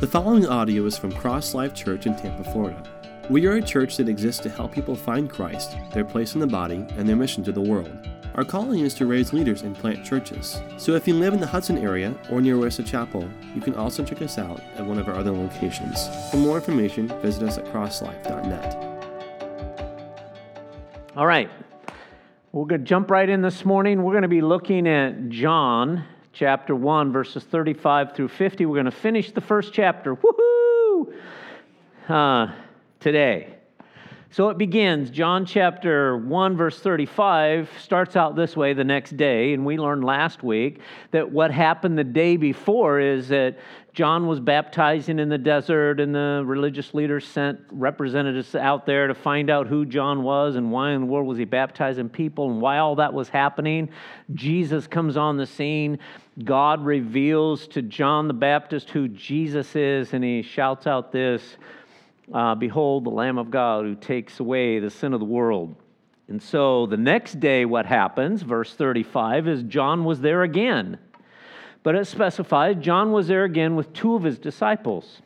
The following audio is from Cross Life Church in Tampa, Florida. We are a church that exists to help people find Christ, their place in the body, and their mission to the world. Our calling is to raise leaders and plant churches. So if you live in the Hudson area or near Wesley Chapel, you can also check us out at one of our other locations. For more information, visit us at crosslife.net. All right. We're going to jump right in this morning. We're going to be looking at John chapter 1, verses 35 through 50. We're going to finish the first chapter. Woohoo! Uh, today. So it begins, John chapter 1, verse 35 starts out this way the next day. And we learned last week that what happened the day before is that John was baptizing in the desert, and the religious leaders sent representatives out there to find out who John was and why in the world was he baptizing people and why all that was happening. Jesus comes on the scene. God reveals to John the Baptist who Jesus is, and he shouts out this uh, Behold, the Lamb of God who takes away the sin of the world. And so the next day, what happens, verse 35, is John was there again. But it specifies John was there again with two of his disciples.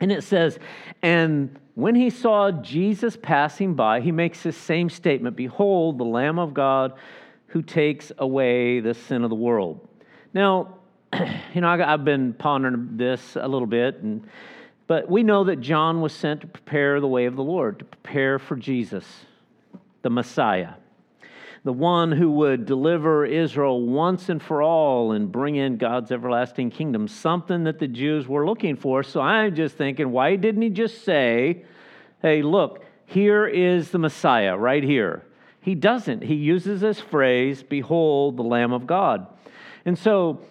And it says, And when he saw Jesus passing by, he makes this same statement Behold, the Lamb of God who takes away the sin of the world. Now, you know, I've been pondering this a little bit, and but we know that John was sent to prepare the way of the Lord, to prepare for Jesus, the Messiah, the one who would deliver Israel once and for all and bring in God's everlasting kingdom, something that the Jews were looking for. So I'm just thinking, why didn't he just say, hey, look, here is the Messiah right here? He doesn't. He uses this phrase, behold the Lamb of God. And so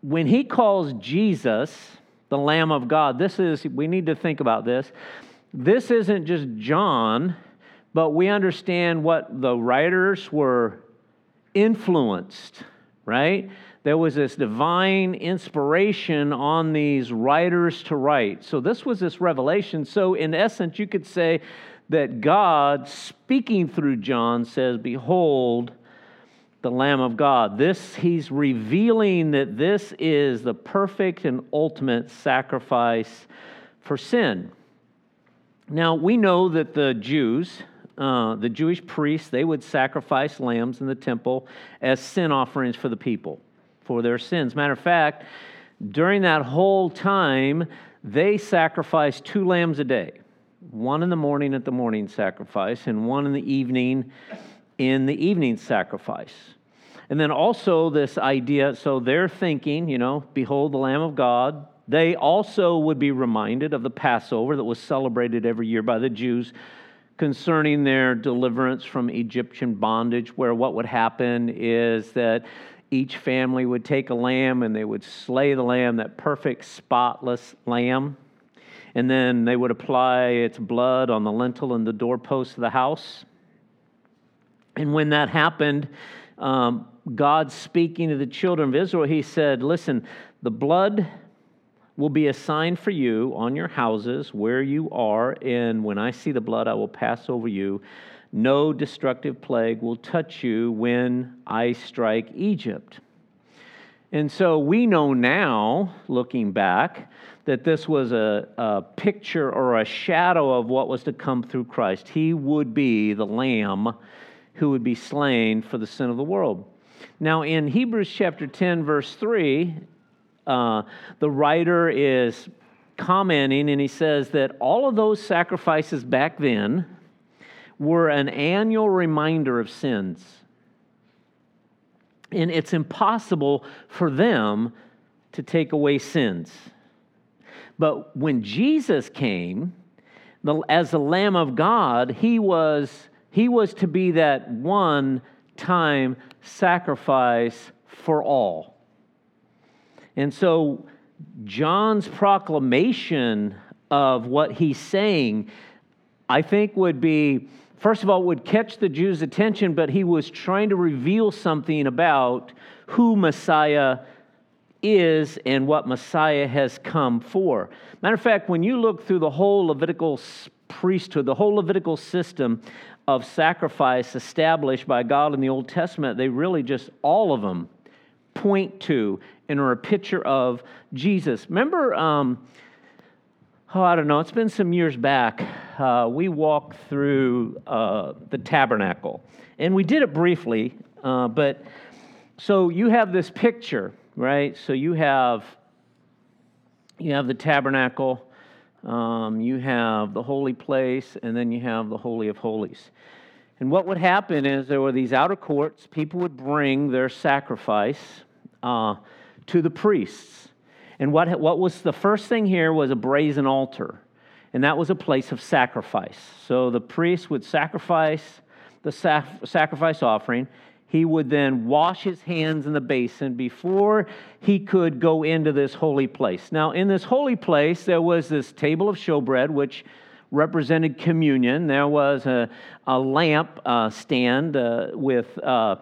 when he calls Jesus, the Lamb of God. This is, we need to think about this. This isn't just John, but we understand what the writers were influenced, right? There was this divine inspiration on these writers to write. So this was this revelation. So, in essence, you could say that God, speaking through John, says, Behold, the Lamb of God. This, he's revealing that this is the perfect and ultimate sacrifice for sin. Now, we know that the Jews, uh, the Jewish priests, they would sacrifice lambs in the temple as sin offerings for the people, for their sins. Matter of fact, during that whole time, they sacrificed two lambs a day one in the morning at the morning sacrifice, and one in the evening in the evening sacrifice. And then also this idea so they're thinking, you know, behold the Lamb of God. They also would be reminded of the Passover that was celebrated every year by the Jews concerning their deliverance from Egyptian bondage, where what would happen is that each family would take a lamb and they would slay the lamb, that perfect, spotless lamb. And then they would apply its blood on the lintel and the doorpost of the house. And when that happened, um, God speaking to the children of Israel, he said, Listen, the blood will be a sign for you on your houses where you are, and when I see the blood, I will pass over you. No destructive plague will touch you when I strike Egypt. And so we know now, looking back, that this was a, a, picture or a shadow of what was to come through Christ. He would be the lamb who would be slain for the sin of the world. Now, in Hebrews chapter 10, verse 3, uh, the writer is commenting and he says that all of those sacrifices back then were an annual reminder of sins. And it's impossible for them to take away sins. But when Jesus came, the, as the Lamb of God, he was he was to be that one time sacrifice for all. And so, John's proclamation of what he's saying, I think, would be first of all, would catch the Jews' attention, but he was trying to reveal something about who Messiah is and what Messiah has come for. Matter of fact, when you look through the whole Levitical priesthood, the whole Levitical system of sacrifice established by God in the Old Testament, they really just, all of them point to and are a picture of Jesus. Remember, um, oh, I don't know, it's been some years back. Uh, we walked through uh, the tabernacle, and we did it briefly, uh, but so you have this picture, right? So you have you have the tabernacle, um, you have the holy place, and then you have the holy of holies. And what would happen is there were these outer courts. People would bring their sacrifice uh, to the priests. And what, what was the first thing here was a brazen altar, and that was a place of sacrifice. So the priest would sacrifice the sac- sacrifice offering. He would then wash his hands in the basin before he could go into this holy place. Now, in this holy place, there was this table of showbread, which represented communion. There was a, a lamp uh, stand uh, with. Uh,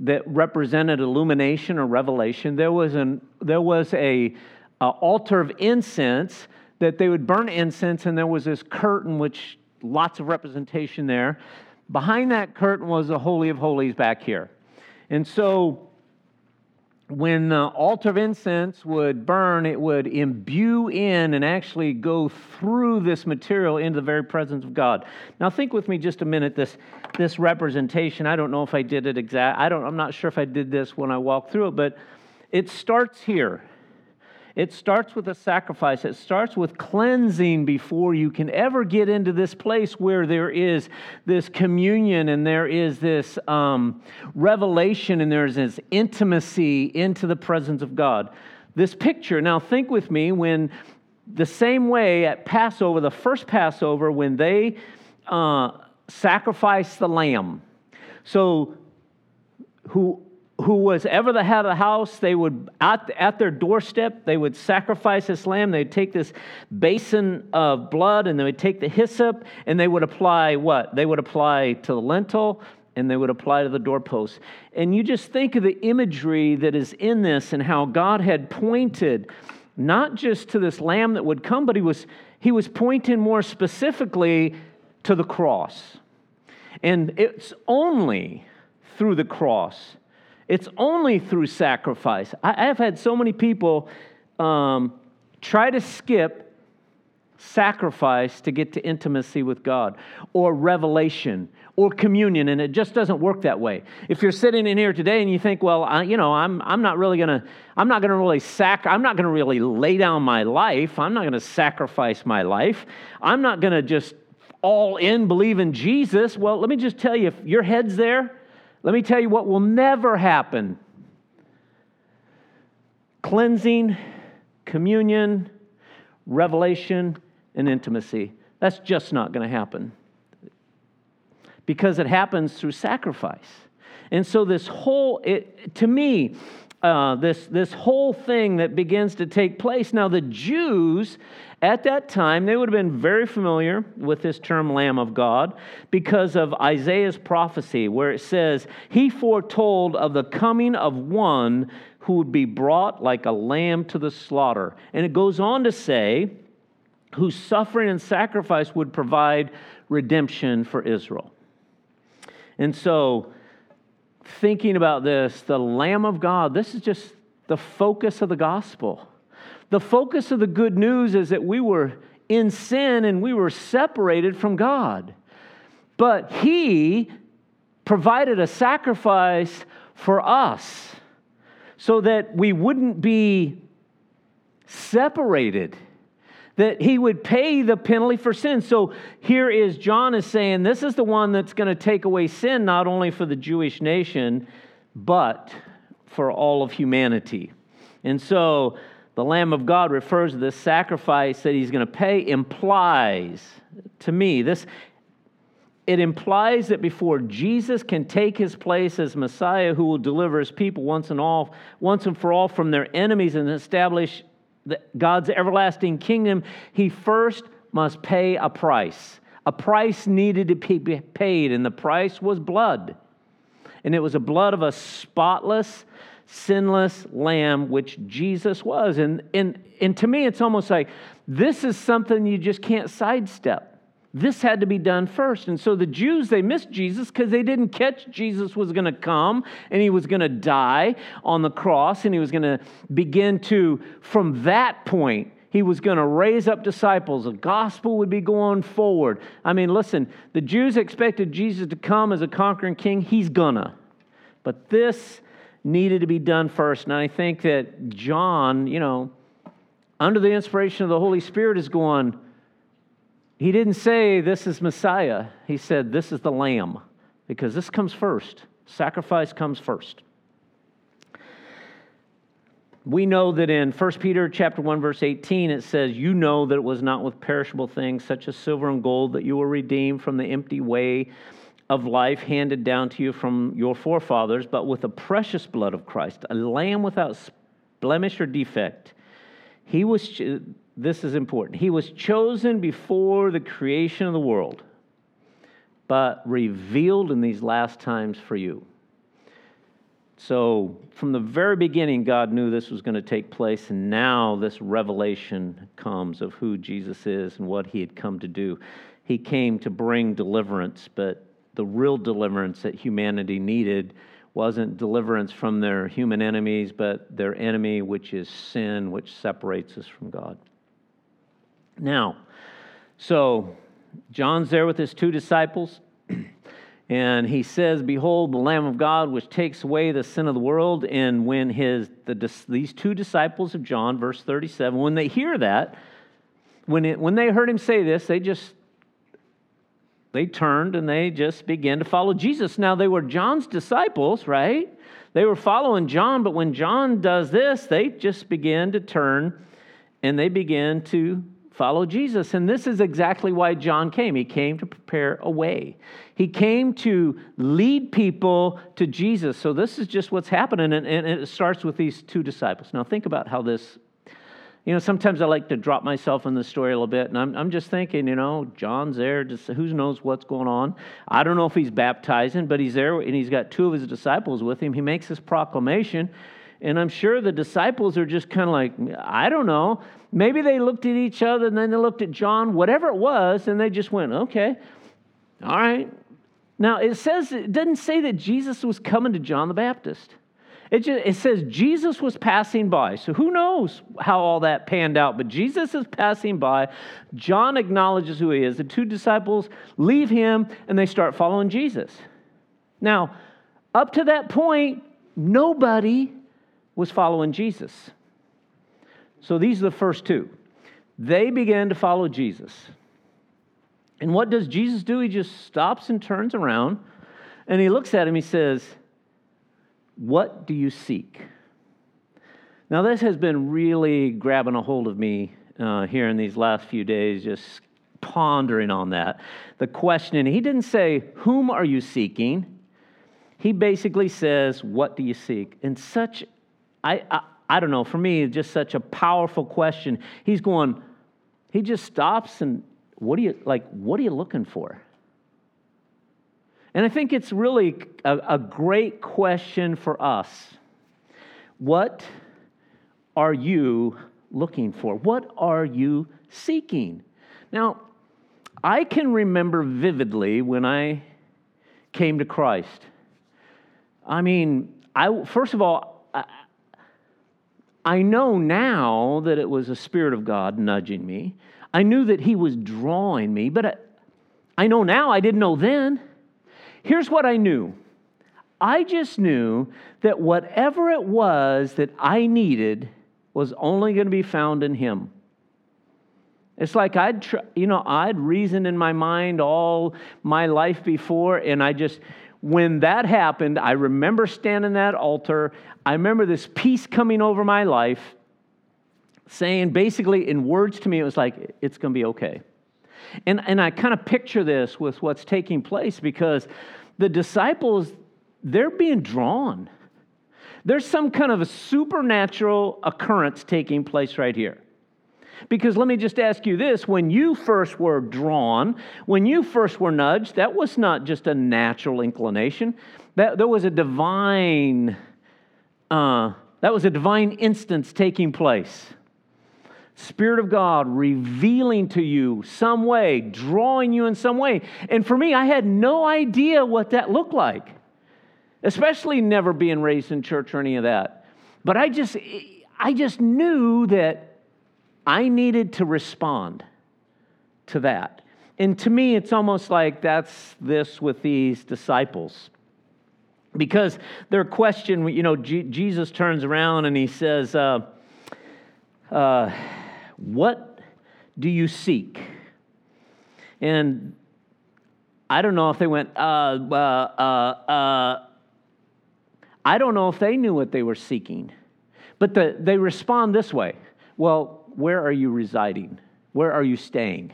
that represented illumination or revelation. There was, an, there was a, a altar of incense that they would burn incense, and there was this curtain, which lots of representation there. Behind that curtain was the Holy of Holies back here. And so when the altar of incense would burn, it would imbue in and actually go through this material into the very presence of God. Now, think with me just a minute. This this representation. I don't know if I did it exact. I don't. I'm not sure if I did this when I walked through it, but it starts here. It starts with a sacrifice. It starts with cleansing before you can ever get into this place where there is this communion and there is this um, revelation and there's this intimacy into the presence of God. This picture, now think with me when the same way at Passover, the first Passover, when they uh, sacrificed the lamb. So, who who was ever the head of the house, they would, at, at their doorstep, they would sacrifice this lamb. They'd take this basin of blood and they would take the hyssop and they would apply what? They would apply to the lintel and they would apply to the doorpost. And you just think of the imagery that is in this and how God had pointed not just to this lamb that would come, but he was, he was pointing more specifically to the cross. And it's only through the cross it's only through sacrifice. I, have had so many people um, try to skip sacrifice to get to intimacy with God or revelation or communion, and it just doesn't work that way. If you're sitting in here today and you think, well, I, you know, I'm, I'm not really gonna, I'm not gonna really sac, I'm not gonna really lay down my life. I'm not gonna sacrifice my life. I'm not gonna just all in believe in Jesus. Well, let me just tell you, if your head's there, let me tell you what will never happen cleansing, communion, revelation, and intimacy. That's just not going to happen because it happens through sacrifice. And so, this whole, it, to me, uh, this, this whole thing that begins to take place. Now, the Jews at that time, they would have been very familiar with this term Lamb of God because of Isaiah's prophecy, where it says, He foretold of the coming of one who would be brought like a lamb to the slaughter. And it goes on to say, whose suffering and sacrifice would provide redemption for Israel. And so, thinking about this, the Lamb of God, this is just the focus of the gospel. The focus of the good news is that we were in sin and we were separated from God. But He provided a sacrifice for us so that we wouldn't be separated that he would pay the penalty for sin. So here is John is saying this is the one that's going to take away sin not only for the Jewish nation but for all of humanity. And so the Lamb of God refers to this sacrifice that he's going to pay, implies to me this. It implies that before Jesus can take his place as Messiah who will deliver his people once and all, once and for all from their enemies and establish God's everlasting kingdom, he first must pay a price. A price needed to be paid, and the price was blood. And it was a blood of a spotless, sinless lamb, which Jesus was. And, and, and to me, it's almost like this is something you just can't sidestep. this had to be done first. And so the Jews, they missed Jesus because they didn't catch Jesus was going to come and he was going to die on the cross and he was going to begin to, from that point, he was going to raise up disciples. The gospel would be going forward. I mean, listen, the Jews expected Jesus to come as a conquering king. He's gonna. But this needed to be done first. And I think that John, you know, under the inspiration of the Holy Spirit, is going, he didn't say, This is Messiah. He said, This is the Lamb, because this comes first. Sacrifice comes first. We know that in 1 Peter chapter 1 verse 18 it says you know that it was not with perishable things such as silver and gold that you were redeemed from the empty way of life handed down to you from your forefathers but with the precious blood of Christ a lamb without blemish or defect. He was this is important. He was chosen before the creation of the world, but revealed in these last times for you. So, from the very beginning, God knew this was going to take place, and now this revelation comes of who Jesus is and what he had come to do. He came to bring deliverance, but the real deliverance that humanity needed wasn't deliverance from their human enemies, but their enemy, which is sin, which separates us from God. Now, so John's there with his two disciples, and he says, Behold, the Lamb of God, which takes away the sin of the world. And when his, the, these two disciples of John, verse 37, when they hear that, when, it, when they heard him say this, they just they turned and they just began to follow Jesus. Now they were John's disciples, right? They were following John, but when John does this, they just begin to turn and they begin to follow Jesus. And this is exactly why John came. He came to prepare a way, he came to lead people to Jesus. So this is just what's happening. And, and it starts with these two disciples. Now, think about how this. You know, sometimes I like to drop myself in the story a little bit, and I'm, I'm just thinking, you know, John's there, just who knows what's going on. I don't know if he's baptizing, but he's there, and he's got two of his disciples with him. He makes this proclamation, and I'm sure the disciples are just kind of like, I don't know. Maybe they looked at each other and then they looked at John, whatever it was, and they just went, okay, all right. Now, it says, it doesn't say that Jesus was coming to John the Baptist. It, just, it says Jesus was passing by. So who knows how all that panned out? But Jesus is passing by. John acknowledges who he is. The two disciples leave him and they start following Jesus. Now, up to that point, nobody was following Jesus. So these are the first two. They began to follow Jesus. And what does Jesus do? He just stops and turns around and he looks at him. He says, What do you seek? Now, this has been really grabbing a hold of me uh, here in these last few days, just pondering on that. The question, he didn't say, Whom are you seeking? He basically says, What do you seek? And such I, I, I don't know, for me, it's just such a powerful question. He's going, he just stops and what are you, like, what are you looking for? And I think it's really a, a great question for us. What are you looking for? What are you seeking? Now, I can remember vividly when I came to Christ. I mean, I first of all, I know now that it was a Spirit of God nudging me. I knew that He was drawing me, but I, I know now I didn't know then. Here's what I knew I just knew that whatever it was that I needed was only going to be found in Him. It's like I'd, tr- you know, I'd reasoned in my mind all my life before, and I just, when that happened, I remember standing at that altar. I remember this peace coming over my life, saying basically in words to me, it was like, it's going to be okay. And, and I kind of picture this with what's taking place because the disciples, they're being drawn. There's some kind of a supernatural occurrence taking place right here. Because let me just ask you this when you first were drawn, when you first were nudged, that was not just a natural inclination, that, there was a divine. Uh, that was a divine instance taking place. Spirit of God revealing to you some way, drawing you in some way. And for me, I had no idea what that looked like, especially never being raised in church or any of that. But I just, I just knew that I needed to respond to that. And to me, it's almost like that's this with these disciples. Because their question, you know, Jesus turns around and he says, uh, uh, what do you seek? And I don't know if they went, uh, uh, uh, uh, I don't know if they knew what they were seeking. But the, they respond this way Well, where are you residing? Where are you staying?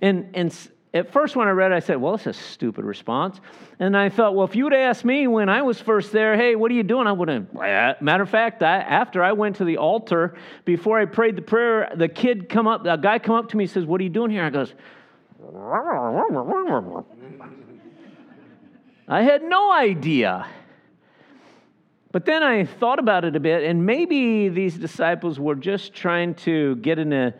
And, and at first, when I read it, I said, Well, it's a stupid response. And I thought, Well, if you would asked me when I was first there, Hey, what are you doing? I wouldn't. Uh, matter of fact, I, after I went to the altar, before I prayed the prayer, the kid come up, a guy come up to me and says, What are you doing here? I goes, I had no idea. But then I thought about it a bit, and maybe these disciples were just trying to get in a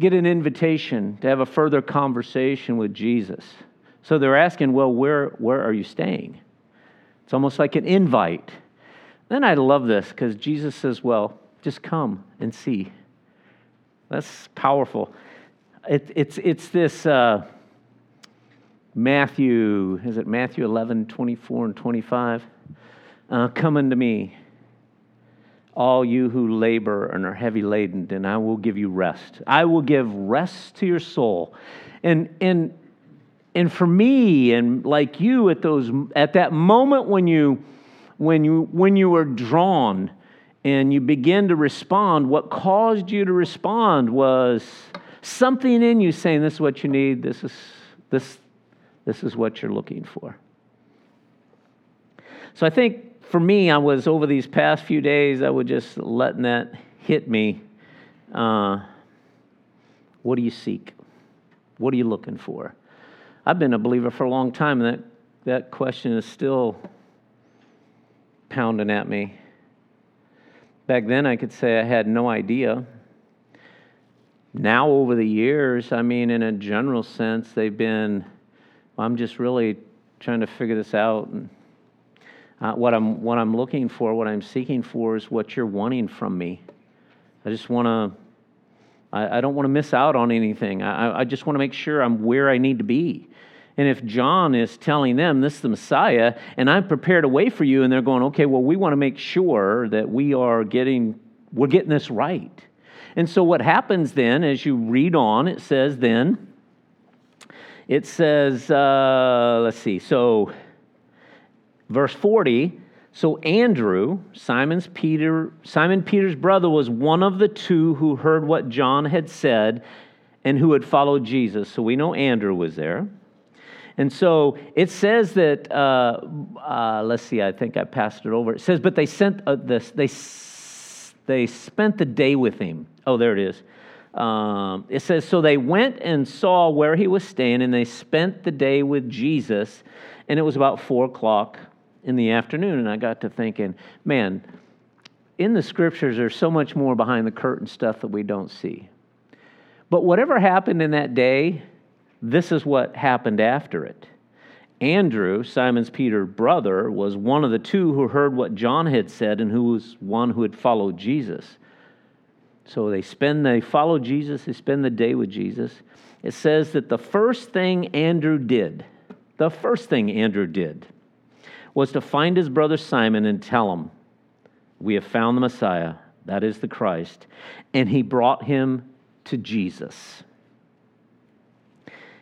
get an invitation to have a further conversation with Jesus. So they're asking, Well, where, where are you staying? It's almost like an invite. Then I love this because Jesus says, Well, just come and see. That's powerful. It, it's, it's this uh, Matthew, is it Matthew 11, 24 and 25? Uh, come unto me all you who labor and are heavy laden, and I will give you rest. I will give rest to your soul. And, and, and for me, and like you at, those, at that moment when you, when, you, when you were drawn and you begin to respond, what caused you to respond was something in you saying, This is what you need, this is, this, this is what you're looking for. So I think for me, I was over these past few days, I was just letting that hit me. Uh, what do you seek? What are you looking for? I've been a believer for a long time, and that, that question is still pounding at me. Back then, I could say I had no idea. Now, over the years, I mean, in a general sense, they've been, I'm just really trying to figure this out and uh, what, I'm, what I'm looking for, what I'm seeking for is what you're wanting from me. I just want to, I, I, don't want to miss out on anything. I, I just want to make sure I'm where I need to be. And if John is telling them this is the Messiah and I'm prepared a way for you, and they're going, okay, well, we want to make sure that we are getting, we're getting this right. And so what happens then, as you read on, it says then, it says, uh, let's see, so Verse 40 So Andrew, Simon's Peter, Simon Peter's brother, was one of the two who heard what John had said and who had followed Jesus. So we know Andrew was there. And so it says that, uh, uh, let's see, I think I passed it over. It says, but they sent uh, this, they, they spent the day with him. Oh, there it is. Um, it says, so they went and saw where he was staying, and they spent the day with Jesus, and it was about four o'clock in the afternoon, and I got to thinking, man, in the scriptures, there's so much more behind the curtain stuff that we don't see. But whatever happened in that day, this is what happened after it. Andrew, Simon's Peter's brother, was one of the two who heard what John had said and who was one who had followed Jesus. So they spend they follow Jesus, they spend the day with Jesus. It says that the first thing Andrew did, the first thing Andrew did was to find his brother Simon and tell him, We have found the Messiah, that is the Christ. And he brought him to Jesus.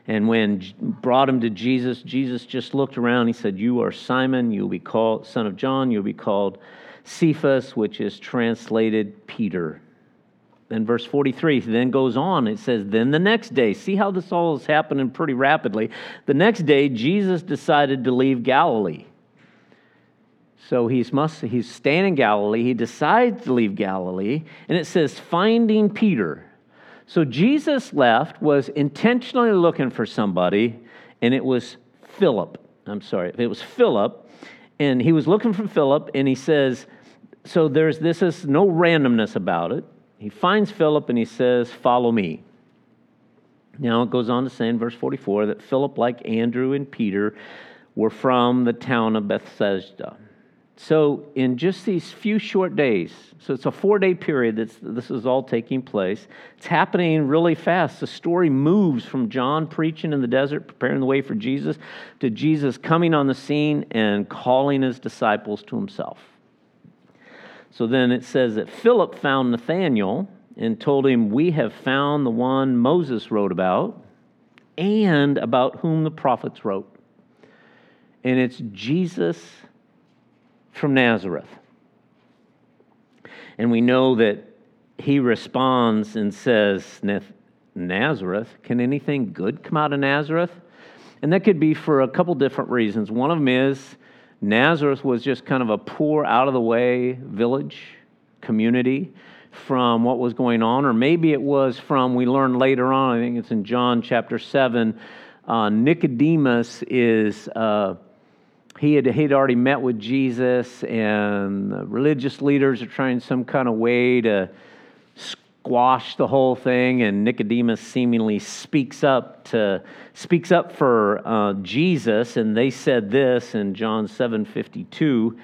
And when brought him to Jesus, Jesus just looked around. He said, You are Simon, you'll be called son of John, you'll be called Cephas, which is translated Peter. Then verse 43 then goes on. It says, Then the next day, see how this all is happening pretty rapidly. The next day, Jesus decided to leave Galilee. So he's, must, he's staying in Galilee. He decides to leave Galilee, and it says, finding Peter. So Jesus left, was intentionally looking for somebody, and it was Philip. I'm sorry, it was Philip, and he was looking for Philip, and he says, so there's this is no randomness about it. he finds Philip and he says, Follow me. Now it goes on to say in verse 44 that Philip, like Andrew and Peter, were from the town of Bethsaida. So, in just these few short days, so it's a four day period that this is all taking place. It's happening really fast. The story moves from John preaching in the desert, preparing the way for Jesus, to Jesus coming on the scene and calling his disciples to himself. So then it says that Philip found Nathanael and told him, We have found the one Moses wrote about and about whom the prophets wrote. And it's Jesus from Nazareth. And we know that he responds and says, Nazareth? Can anything good come out of Nazareth? And that could be for a couple different reasons. One of them is Nazareth was just kind of a poor, out of the way village community from what was going on, or maybe it was from, we learn later on, I think it's in John chapter 7, uh, Nicodemus is. Uh, he had he'd already met with Jesus, and religious leaders are trying some kind of way to squash the whole thing. And Nicodemus seemingly speaks up to speaks up for uh, Jesus, and they said this in John seven fifty two.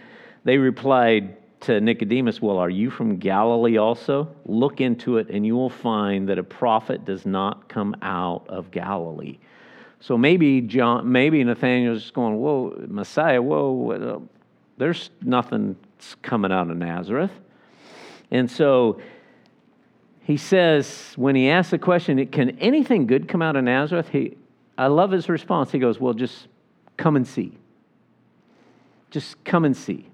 They replied to Nicodemus, "Well, are you from Galilee also? Look into it, and you will find that a prophet does not come out of Galilee." So maybe John, maybe Nathanael's going, "Whoa, Messiah! Whoa, there's nothing coming out of Nazareth." And so he says, when he asks the question, "Can anything good come out of Nazareth?" He, I love his response. He goes, "Well, just come and see. Just come and see."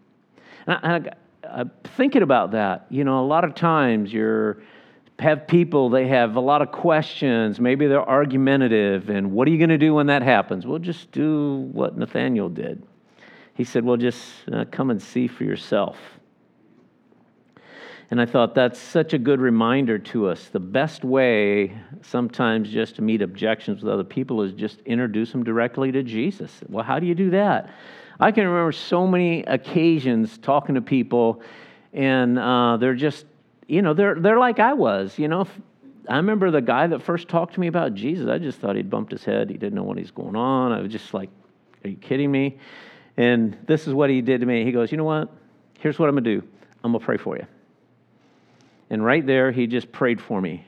And I, I, I'm thinking about that. You know, a lot of times you're have people, they have a lot of questions. Maybe they're argumentative. And what are you going to do when that happens? Well, just do what Nathanael did. He said, Well, just uh, come and see for yourself. And I thought that's such a good reminder to us. The best way sometimes just to meet objections with other people is just introduce them directly to Jesus. Well, how do you do that? I can remember so many occasions talking to people, and uh, they're just you know, they're, they're like I was. You know, I remember the guy that first talked to me about Jesus, I just thought he'd bumped his head. He didn't know what he's going on. I was just like, are you kidding me? And this is what he did to me. He goes, you know what? Here's what I'm going to do I'm going to pray for you. And right there, he just prayed for me.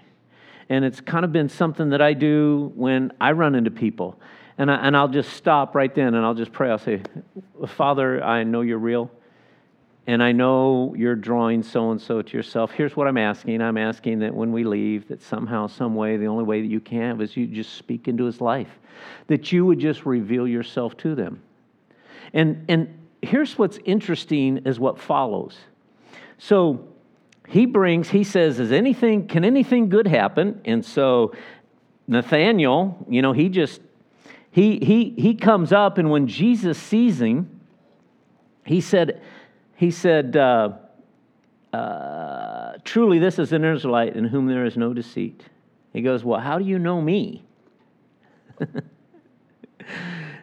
And it's kind of been something that I do when I run into people. And, I, and I'll just stop right then and I'll just pray. I'll say, Father, I know you're real and I know you're drawing so and so to yourself. Here's what I'm asking I'm asking that when we leave, that somehow, some way, the only way that you can is you just speak into his life, that you would just reveal yourself to them. And, and here's what's interesting is what follows. So he brings, he says, Is anything, can anything good happen? And so Nathanael, you know, he just, he, he, he comes up, and when Jesus sees him, he said, he said, uh, uh, Truly, this is an Israelite in whom there is no deceit. He goes, Well, how do you know me?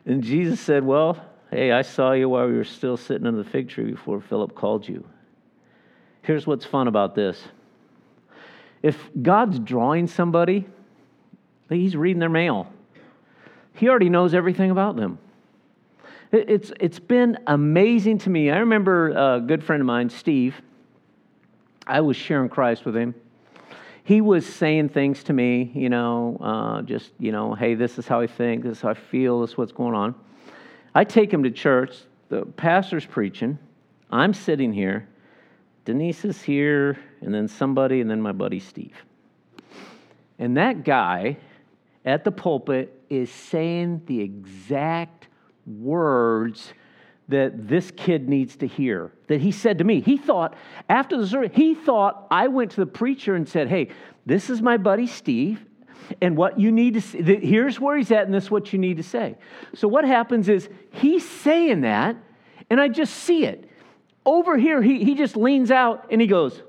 and Jesus said, Well, hey, I saw you while we were still sitting under the fig tree before Philip called you. Here's what's fun about this if God's drawing somebody, he's reading their mail, he already knows everything about them. It's, it's been amazing to me. I remember a good friend of mine, Steve, I was sharing Christ with him. He was saying things to me, you know, uh, just, you know, hey, this is how I think, this is how I feel, this is what's going on. I take him to church, the pastor's preaching, I'm sitting here, Denise is here, and then somebody, and then my buddy Steve. And that guy at the pulpit is saying the exact words that this kid needs to hear that he said to me. He thought after the service he thought i went to the preacher and said hey this is my buddy steve and what you need to see here's where he's at and this is what you need to say. So what happens is he's saying that and i just see it. Over here he, he just leans out and he goes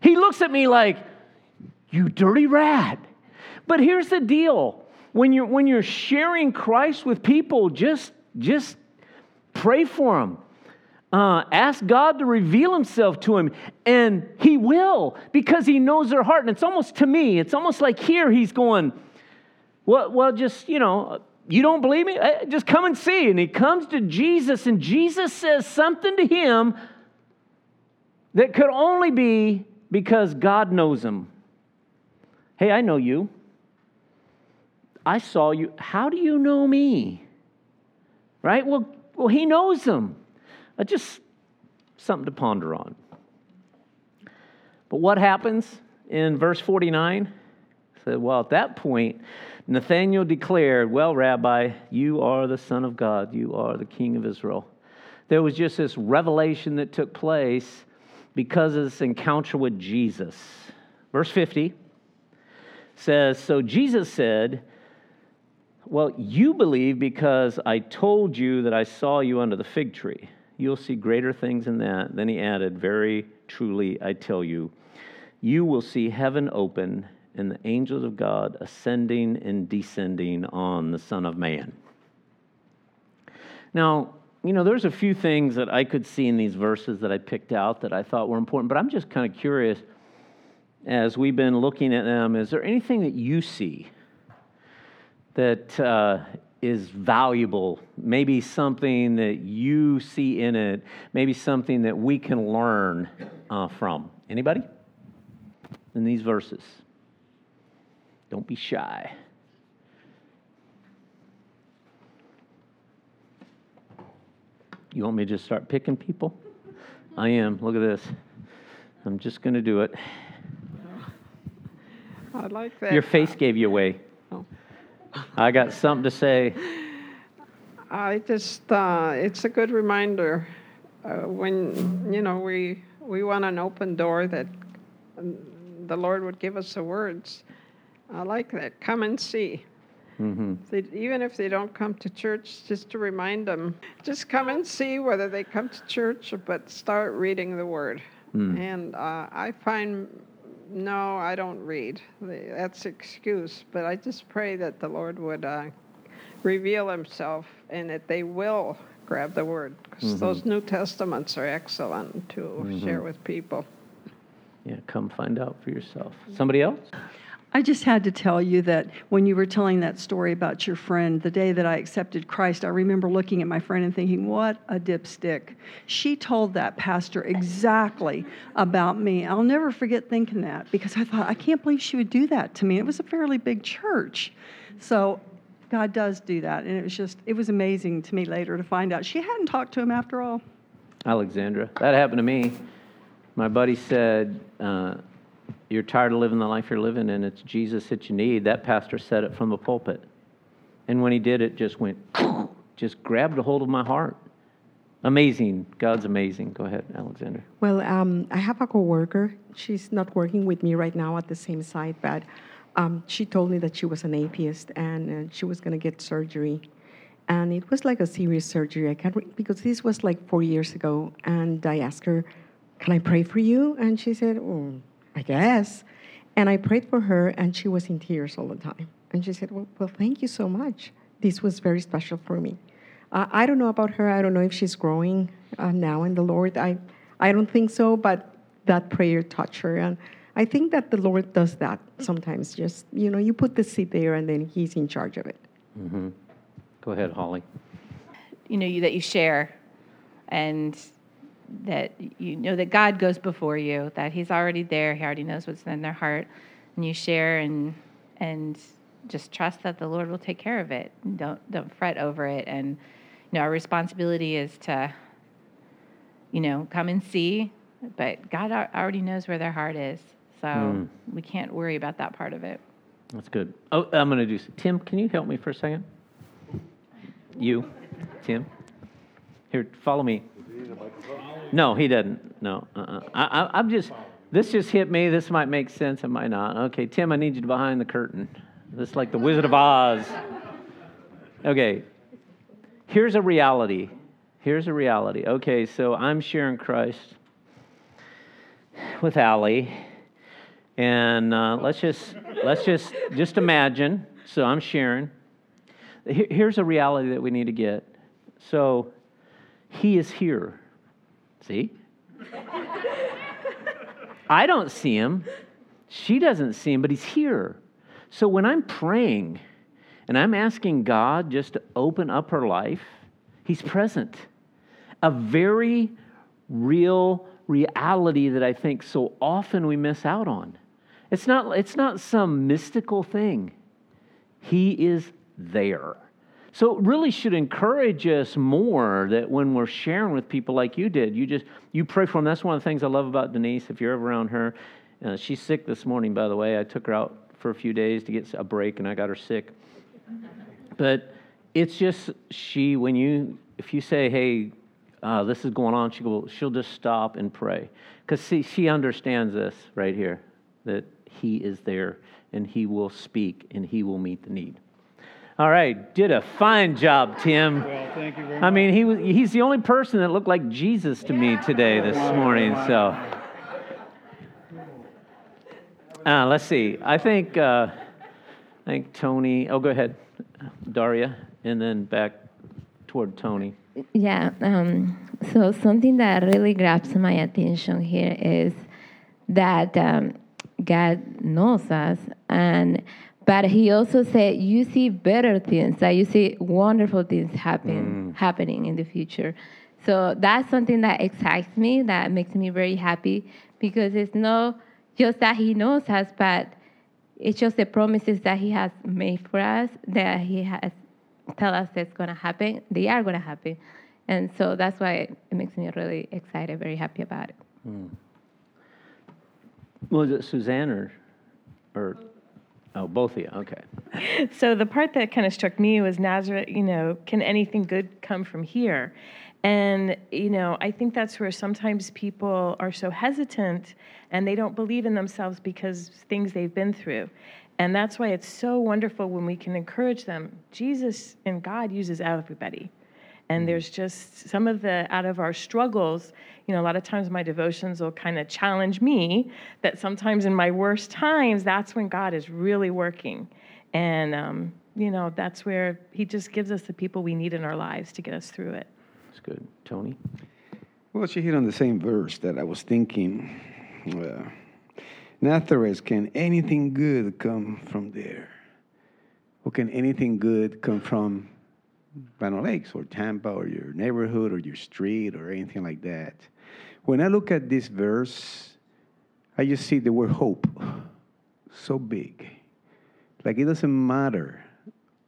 he looks at me like you dirty rat. But here's the deal when you're, when you're sharing Christ with people, just, just pray for them. Uh, ask God to reveal himself to him, and he will because he knows their heart. And it's almost to me, it's almost like here he's going, Well, well just, you know, you don't believe me? Eh, just come and see. And he comes to Jesus, and Jesus says something to him that could only be because God knows him. Hey, I know you. I saw you. How do you know me? Right? Well, well he knows them. Uh, just something to ponder on. But what happens in verse 49? Said, well, at that point, Nathanael declared, Well, Rabbi, you are the Son of God, you are the King of Israel. There was just this revelation that took place because of this encounter with Jesus. Verse 50 says, So Jesus said, Well, you believe because I told you that I saw you under the fig tree. You'll see greater things than that. Then he added, Very truly, I tell you, you will see heaven open and the angels of God ascending and descending on the Son of Man. Now, you know, there's a few things that I could see in these verses that I picked out that I thought were important, but I'm just kind of curious as we've been looking at them, is there anything that you see that uh, is valuable? Maybe something that you see in it, maybe something that we can learn uh, from? Anybody? In these verses. Don't be shy. You want me to just start picking people? I am. Look at this. I'm just going to do it. I like that. Your face gave you away. Oh. I got something to say. I just, uh, it's a good reminder uh, when, you know, we, we want an open door that um, the Lord would give us the words. I like that. Come and see. Mm-hmm. They, even if they don't come to church, just to remind them, just come and see whether they come to church, but start reading the Word. Mm. And uh, I find, no, I don't read. That's excuse. But I just pray that the Lord would uh, reveal Himself and that they will grab the Word because mm-hmm. those New Testaments are excellent to mm-hmm. share with people. Yeah, come find out for yourself. Somebody else? I just had to tell you that when you were telling that story about your friend, the day that I accepted Christ, I remember looking at my friend and thinking, what a dipstick. She told that pastor exactly about me. I'll never forget thinking that because I thought, I can't believe she would do that to me. It was a fairly big church. So God does do that. And it was just, it was amazing to me later to find out she hadn't talked to him after all. Alexandra, that happened to me. My buddy said, uh, you're tired of living the life you're living and it's Jesus that you need, that pastor said it from the pulpit. And when he did, it just went, just grabbed a hold of my heart. Amazing. God's amazing. Go ahead, Alexander. Well, um, I have a coworker. She's not working with me right now at the same site, but um, she told me that she was an atheist and uh, she was going to get surgery. And it was like a serious surgery. I can't re- because this was like four years ago. And I asked her, "Can I pray for you?" And she said, "Oh, I guess. And I prayed for her, and she was in tears all the time. And she said, Well, well thank you so much. This was very special for me. Uh, I don't know about her. I don't know if she's growing uh, now in the Lord. I, I don't think so, but that prayer touched her. And I think that the Lord does that sometimes. Just, you know, you put the seed there, and then He's in charge of it. Mm-hmm. Go ahead, Holly. You know, you, that you share. And that you know that God goes before you, that He's already there, He already knows what's in their heart, and you share and and just trust that the Lord will take care of it. And don't don't fret over it. And you know, our responsibility is to, you know, come and see, but God already knows where their heart is, so mm. we can't worry about that part of it. That's good. Oh, I'm going to do. Tim, can you help me for a second? You, Tim. Here, follow me. No, he didn't. No. Uh-uh. I, am just, this just hit me. This might make sense. It might not. Okay, Tim, I need you to behind the curtain. This is like the Wizard of Oz. Okay, here's a reality. Here's a reality. Okay, so I'm sharing Christ with Allie, and uh, let's just let's just just imagine. So I'm sharing. Here's a reality that we need to get. So he is here See? I don't see him. She doesn't see him, but he's here. So when I'm praying and I'm asking God just to open up her life, he's present. A very real reality that I think so often we miss out on. It's not, it's not some mystical thing. He is there. So it really should encourage us more that when we're sharing with people like you did, you just you pray for them. That's one of the things I love about Denise. If you're ever around her, uh, she's sick this morning, by the way. I took her out for a few days to get a break, and I got her sick. But it's just she when you if you say, "Hey, uh, this is going on," she will she'll just stop and pray because see she understands this right here that He is there and He will speak and He will meet the need. All right, did a fine job, Tim. Well, thank you very I mean, he was, he's the only person that looked like Jesus to me today, this morning. So, uh, let's see. I think, uh, I think Tony. Oh, go ahead, Daria, and then back toward Tony. Yeah. Um, so something that really grabs my attention here is that um, God knows us, and but He also said you see better things, that you see wonderful things happen mm. happening in the future. So that's something that excites me, that makes me very happy because it's not just that He knows us, but it's just the promises that He has made for us that He has tell us that's going to happen, they are going to happen. And so that's why it makes me really excited, very happy about it. Mm. Was it Suzanne or, or oh, both of you? Okay. So the part that kind of struck me was Nazareth, you know, can anything good come from here? And, you know, I think that's where sometimes people are so hesitant and they don't believe in themselves because things they've been through. And that's why it's so wonderful when we can encourage them. Jesus and God uses everybody. And there's just some of the out of our struggles, you know, a lot of times my devotions will kind of challenge me that sometimes in my worst times, that's when God is really working. And, um, you know, that's where He just gives us the people we need in our lives to get us through it. That's good. Tony? Well, she hit on the same verse that I was thinking. Uh, Nazareth, can anything good come from there? Or can anything good come from Land O' Lakes or Tampa or your neighborhood or your street or anything like that? When I look at this verse, I just see the word hope so big. Like it doesn't matter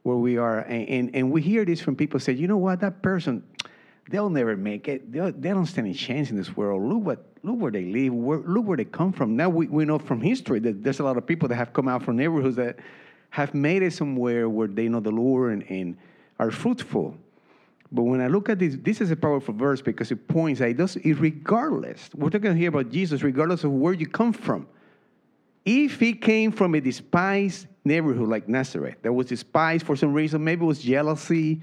where we are. And, and, and we hear this from people say, you know what, that person, they'll never make it. They'll, they don't stand a chance in this world. Look what look where they live. Where, look where they come from. Now we, we know from history that there's a lot of people that have come out from neighborhoods that have made it somewhere where they know the Lord and, and are fruitful. But when I look at this, this is a powerful verse because it points that it does it regardless. We're talking here about Jesus, regardless of where you come from. If he came from a despised neighborhood like Nazareth, that was despised for some reason, maybe it was jealousy,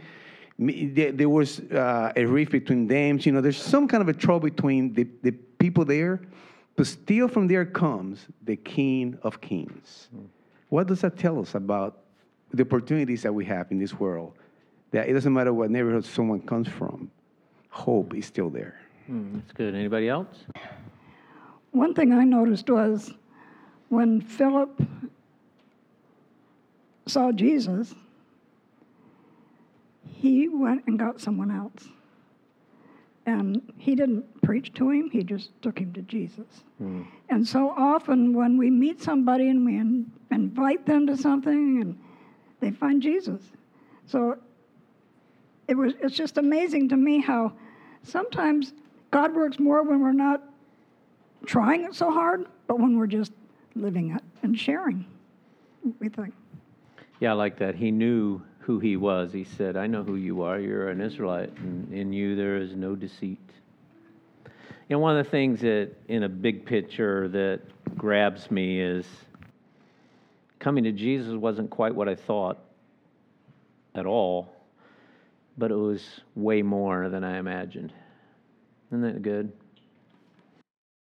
there, there was uh, a rift between them. You know, there's some kind of a trouble between the, the people there. But still, from there comes the King of Kings. What does that tell us about the opportunities that we have in this world? That it doesn't matter what neighborhood someone comes from, hope is still there. Hmm, that's good. Anybody else? One thing I noticed was when Philip saw Jesus, he went and got someone else. And he didn't preach to him, he just took him to Jesus. And so often when we meet somebody and we in, invite them to something and they find Jesus. So it was it's just amazing to me how sometimes God works more when we're not trying it so hard, but when we're just living it and sharing, we think. Yeah, I like that. He knew who he was. He said, I know who you are. You're an Israelite, and in you there is no deceit. You know, one of the things that, in a big picture, that grabs me is coming to Jesus wasn't quite what I thought at all, but it was way more than I imagined. Isn't that good?